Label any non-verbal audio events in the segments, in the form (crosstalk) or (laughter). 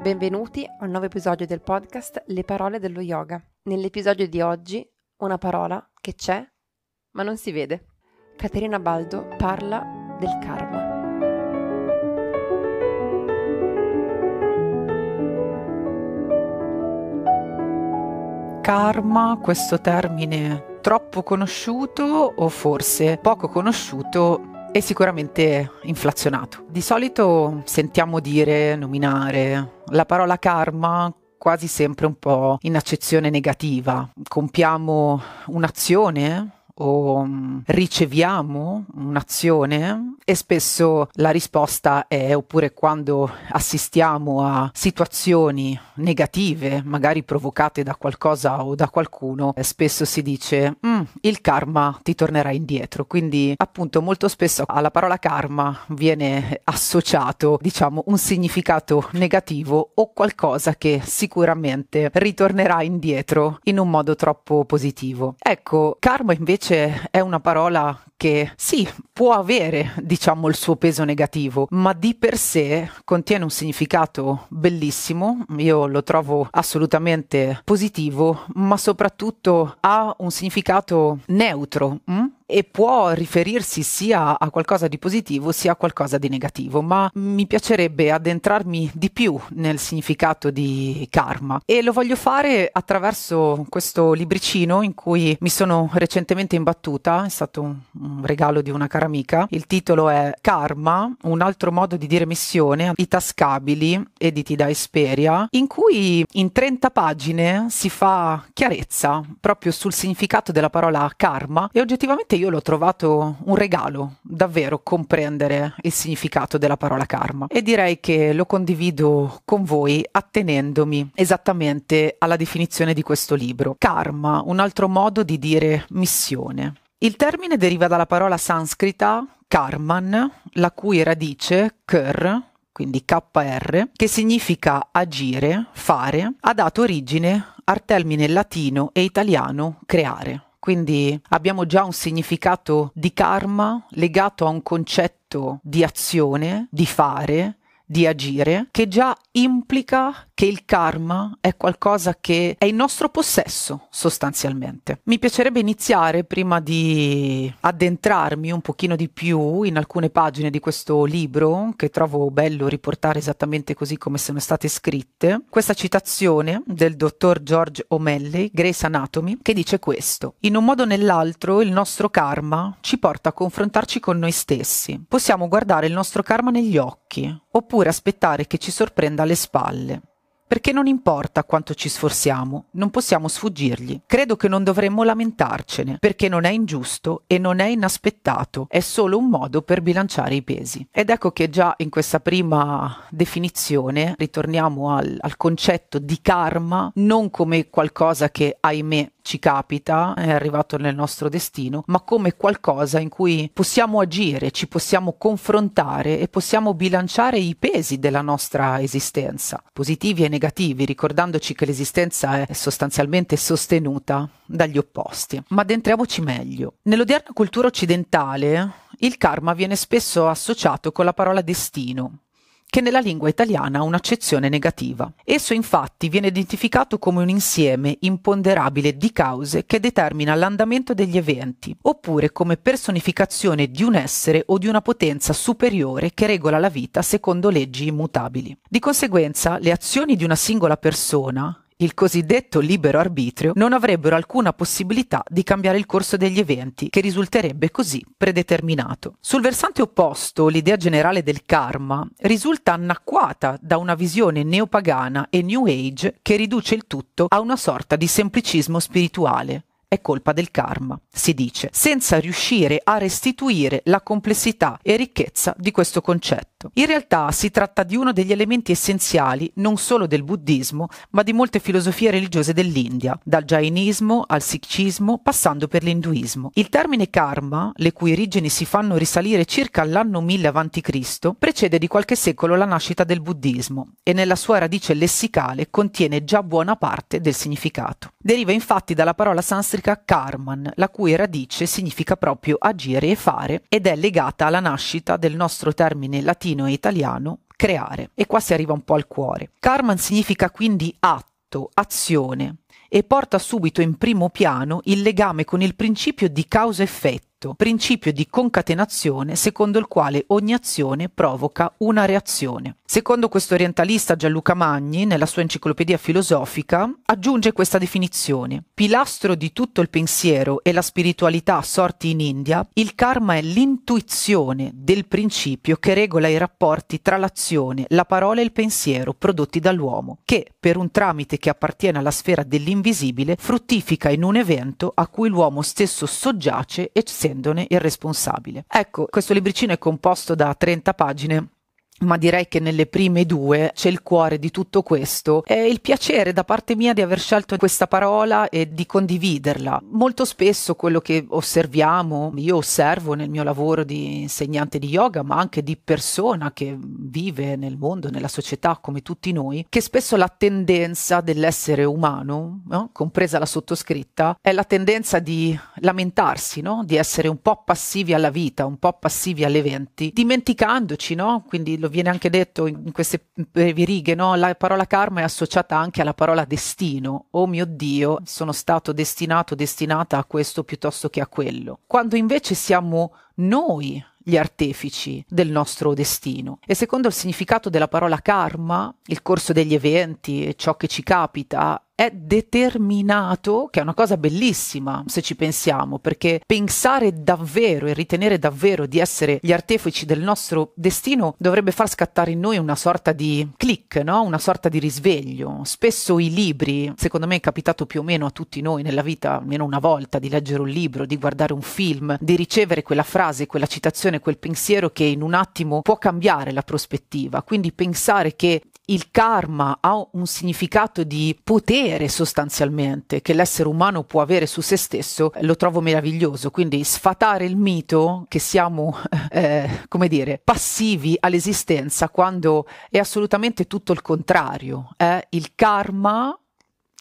Benvenuti a un nuovo episodio del podcast Le parole dello yoga. Nell'episodio di oggi una parola che c'è ma non si vede. Caterina Baldo parla del karma. Karma, questo termine troppo conosciuto o forse poco conosciuto e sicuramente inflazionato. Di solito sentiamo dire, nominare la parola karma quasi sempre un po' in accezione negativa. Compiamo un'azione o mm, riceviamo un'azione e spesso la risposta è oppure quando assistiamo a situazioni negative, magari provocate da qualcosa o da qualcuno, eh, spesso si dice mm, il karma ti tornerà indietro. Quindi appunto molto spesso alla parola karma viene associato diciamo un significato negativo o qualcosa che sicuramente ritornerà indietro in un modo troppo positivo. Ecco, karma invece invece è una parola che sì, può avere, diciamo, il suo peso negativo, ma di per sé contiene un significato bellissimo, io lo trovo assolutamente positivo, ma soprattutto ha un significato neutro. Hm? e può riferirsi sia a qualcosa di positivo sia a qualcosa di negativo, ma mi piacerebbe addentrarmi di più nel significato di karma e lo voglio fare attraverso questo libricino in cui mi sono recentemente imbattuta, è stato un, un regalo di una cara amica. Il titolo è Karma, un altro modo di dire missione, i tascabili, editi da Esperia, in cui in 30 pagine si fa chiarezza proprio sul significato della parola karma e oggettivamente io l'ho trovato un regalo, davvero comprendere il significato della parola karma e direi che lo condivido con voi attenendomi esattamente alla definizione di questo libro. Karma, un altro modo di dire missione. Il termine deriva dalla parola sanscrita karman, la cui radice kr quindi KR, che significa agire, fare, ha dato origine al termine latino e italiano creare. Quindi abbiamo già un significato di karma legato a un concetto di azione, di fare, di agire, che già implica che il karma è qualcosa che è in nostro possesso sostanzialmente. Mi piacerebbe iniziare prima di addentrarmi un pochino di più in alcune pagine di questo libro che trovo bello riportare esattamente così come sono state scritte. Questa citazione del dottor George O'Malley, Grace Anatomy, che dice questo: In un modo o nell'altro il nostro karma ci porta a confrontarci con noi stessi. Possiamo guardare il nostro karma negli occhi oppure aspettare che ci sorprenda alle spalle perché non importa quanto ci sforziamo, non possiamo sfuggirgli. Credo che non dovremmo lamentarcene, perché non è ingiusto e non è inaspettato, è solo un modo per bilanciare i pesi. Ed ecco che già in questa prima definizione ritorniamo al, al concetto di karma non come qualcosa che, ahimè, ci capita, è arrivato nel nostro destino, ma come qualcosa in cui possiamo agire, ci possiamo confrontare e possiamo bilanciare i pesi della nostra esistenza, positivi e negativi, ricordandoci che l'esistenza è sostanzialmente sostenuta dagli opposti. Ma addentriamoci meglio. Nell'odierna cultura occidentale il karma viene spesso associato con la parola destino, che nella lingua italiana ha un'accezione negativa. Esso infatti viene identificato come un insieme imponderabile di cause che determina l'andamento degli eventi, oppure come personificazione di un essere o di una potenza superiore che regola la vita secondo leggi immutabili. Di conseguenza, le azioni di una singola persona, il cosiddetto libero arbitrio, non avrebbero alcuna possibilità di cambiare il corso degli eventi, che risulterebbe così predeterminato. Sul versante opposto, l'idea generale del karma risulta annacquata da una visione neopagana e New Age che riduce il tutto a una sorta di semplicismo spirituale è colpa del karma, si dice, senza riuscire a restituire la complessità e ricchezza di questo concetto. In realtà si tratta di uno degli elementi essenziali non solo del buddismo, ma di molte filosofie religiose dell'India, dal jainismo al sikhismo, passando per l'induismo. Il termine karma, le cui origini si fanno risalire circa all'anno 1000 a.C., precede di qualche secolo la nascita del buddismo e nella sua radice lessicale contiene già buona parte del significato. Deriva infatti dalla parola sanscrita karman, la cui radice significa proprio agire e fare ed è legata alla nascita del nostro termine latino e italiano creare. E qua si arriva un po' al cuore. Karman significa quindi atto, azione e porta subito in primo piano il legame con il principio di causa-effetto effetto, principio di concatenazione secondo il quale ogni azione provoca una reazione. Secondo questo orientalista Gianluca Magni, nella sua enciclopedia filosofica, aggiunge questa definizione. Pilastro di tutto il pensiero e la spiritualità sorti in India, il karma è l'intuizione del principio che regola i rapporti tra l'azione, la parola e il pensiero prodotti dall'uomo, che, per un tramite che appartiene alla sfera dell'invisibile, fruttifica in un evento a cui l'uomo stesso soggiace e essendone il responsabile. Ecco, questo libricino è composto da 30 pagine ma direi che nelle prime due c'è il cuore di tutto questo è il piacere da parte mia di aver scelto questa parola e di condividerla. Molto spesso quello che osserviamo, io osservo nel mio lavoro di insegnante di yoga, ma anche di persona che vive nel mondo, nella società come tutti noi, che spesso la tendenza dell'essere umano, no? compresa la sottoscritta, è la tendenza di lamentarsi, no? di essere un po' passivi alla vita, un po' passivi agli eventi, dimenticandoci, no? quindi lo viene anche detto in queste brevi righe, no? la parola karma è associata anche alla parola destino. Oh mio Dio, sono stato destinato, destinata a questo piuttosto che a quello. Quando invece siamo noi gli artefici del nostro destino. E secondo il significato della parola karma, il corso degli eventi ciò che ci capita è determinato, che è una cosa bellissima se ci pensiamo, perché pensare davvero e ritenere davvero di essere gli artefici del nostro destino dovrebbe far scattare in noi una sorta di click, no? una sorta di risveglio. Spesso i libri, secondo me è capitato più o meno a tutti noi nella vita, almeno una volta, di leggere un libro, di guardare un film, di ricevere quella frase, quella citazione, quel pensiero che in un attimo può cambiare la prospettiva. Quindi pensare che il karma ha un significato di potere sostanzialmente che l'essere umano può avere su se stesso, lo trovo meraviglioso. Quindi sfatare il mito che siamo, (laughs) eh, come dire, passivi all'esistenza quando è assolutamente tutto il contrario. Eh? Il karma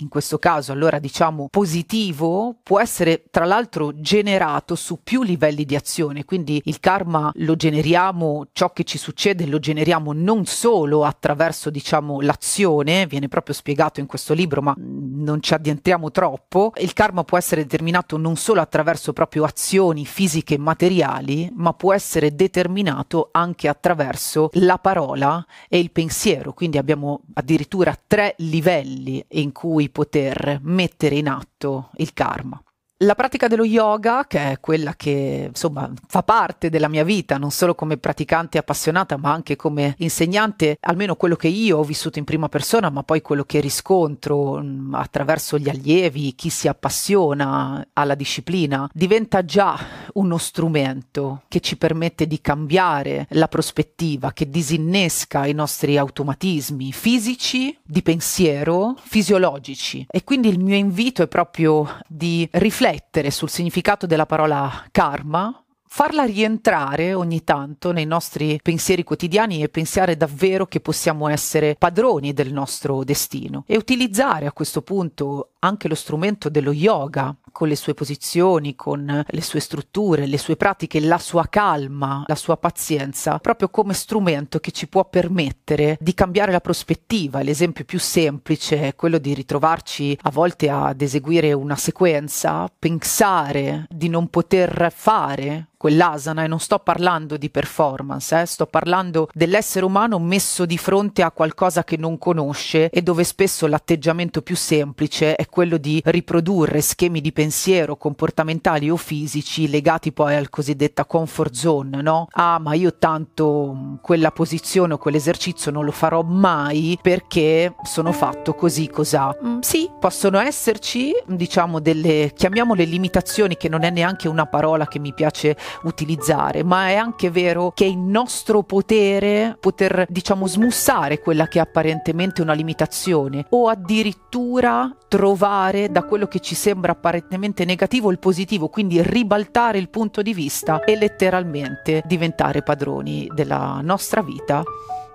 in questo caso allora diciamo positivo, può essere tra l'altro generato su più livelli di azione, quindi il karma lo generiamo, ciò che ci succede lo generiamo non solo attraverso diciamo l'azione, viene proprio spiegato in questo libro, ma non ci addentriamo troppo, il karma può essere determinato non solo attraverso proprio azioni fisiche e materiali, ma può essere determinato anche attraverso la parola e il pensiero, quindi abbiamo addirittura tre livelli in cui poter mettere in atto il karma. La pratica dello yoga, che è quella che insomma fa parte della mia vita, non solo come praticante appassionata, ma anche come insegnante, almeno quello che io ho vissuto in prima persona, ma poi quello che riscontro mh, mm, attraverso gli allievi, chi si appassiona alla disciplina, diventa già uno strumento che ci permette di cambiare la prospettiva, che disinnesca i nostri automatismi fisici, di pensiero, fisiologici. E quindi il mio invito è proprio di riflettere sul significato della parola karma, farla rientrare ogni tanto nei nostri pensieri quotidiani e pensare davvero che possiamo essere padroni del nostro destino e utilizzare a questo punto anche lo strumento dello yoga con le sue posizioni, con le sue strutture, le sue pratiche, la sua calma, la sua pazienza, proprio come strumento che ci può permettere di cambiare la prospettiva. L'esempio più semplice è quello di ritrovarci a volte ad eseguire una sequenza, pensare di non poter fare quell'asana e non sto parlando di performance, eh, sto parlando dell'essere umano messo di fronte a qualcosa che non conosce e dove spesso l'atteggiamento più semplice è quello di riprodurre schemi di pensiero comportamentali o fisici legati poi al cosiddetta comfort zone, no? Ah, ma io tanto mm, quella posizione o quell'esercizio non lo farò mai perché sono fatto così cos'ha. Mm, sì, possono esserci, diciamo, delle chiamiamole limitazioni che non è neanche una parola che mi piace utilizzare, ma è anche vero che è il nostro potere poter, diciamo, smussare quella che è apparentemente una limitazione o addirittura trovare da quello che ci sembra apparentemente negativo il positivo, quindi ribaltare il punto di vista e letteralmente diventare padroni della nostra vita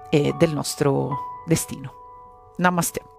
e del nostro destino. Namaste.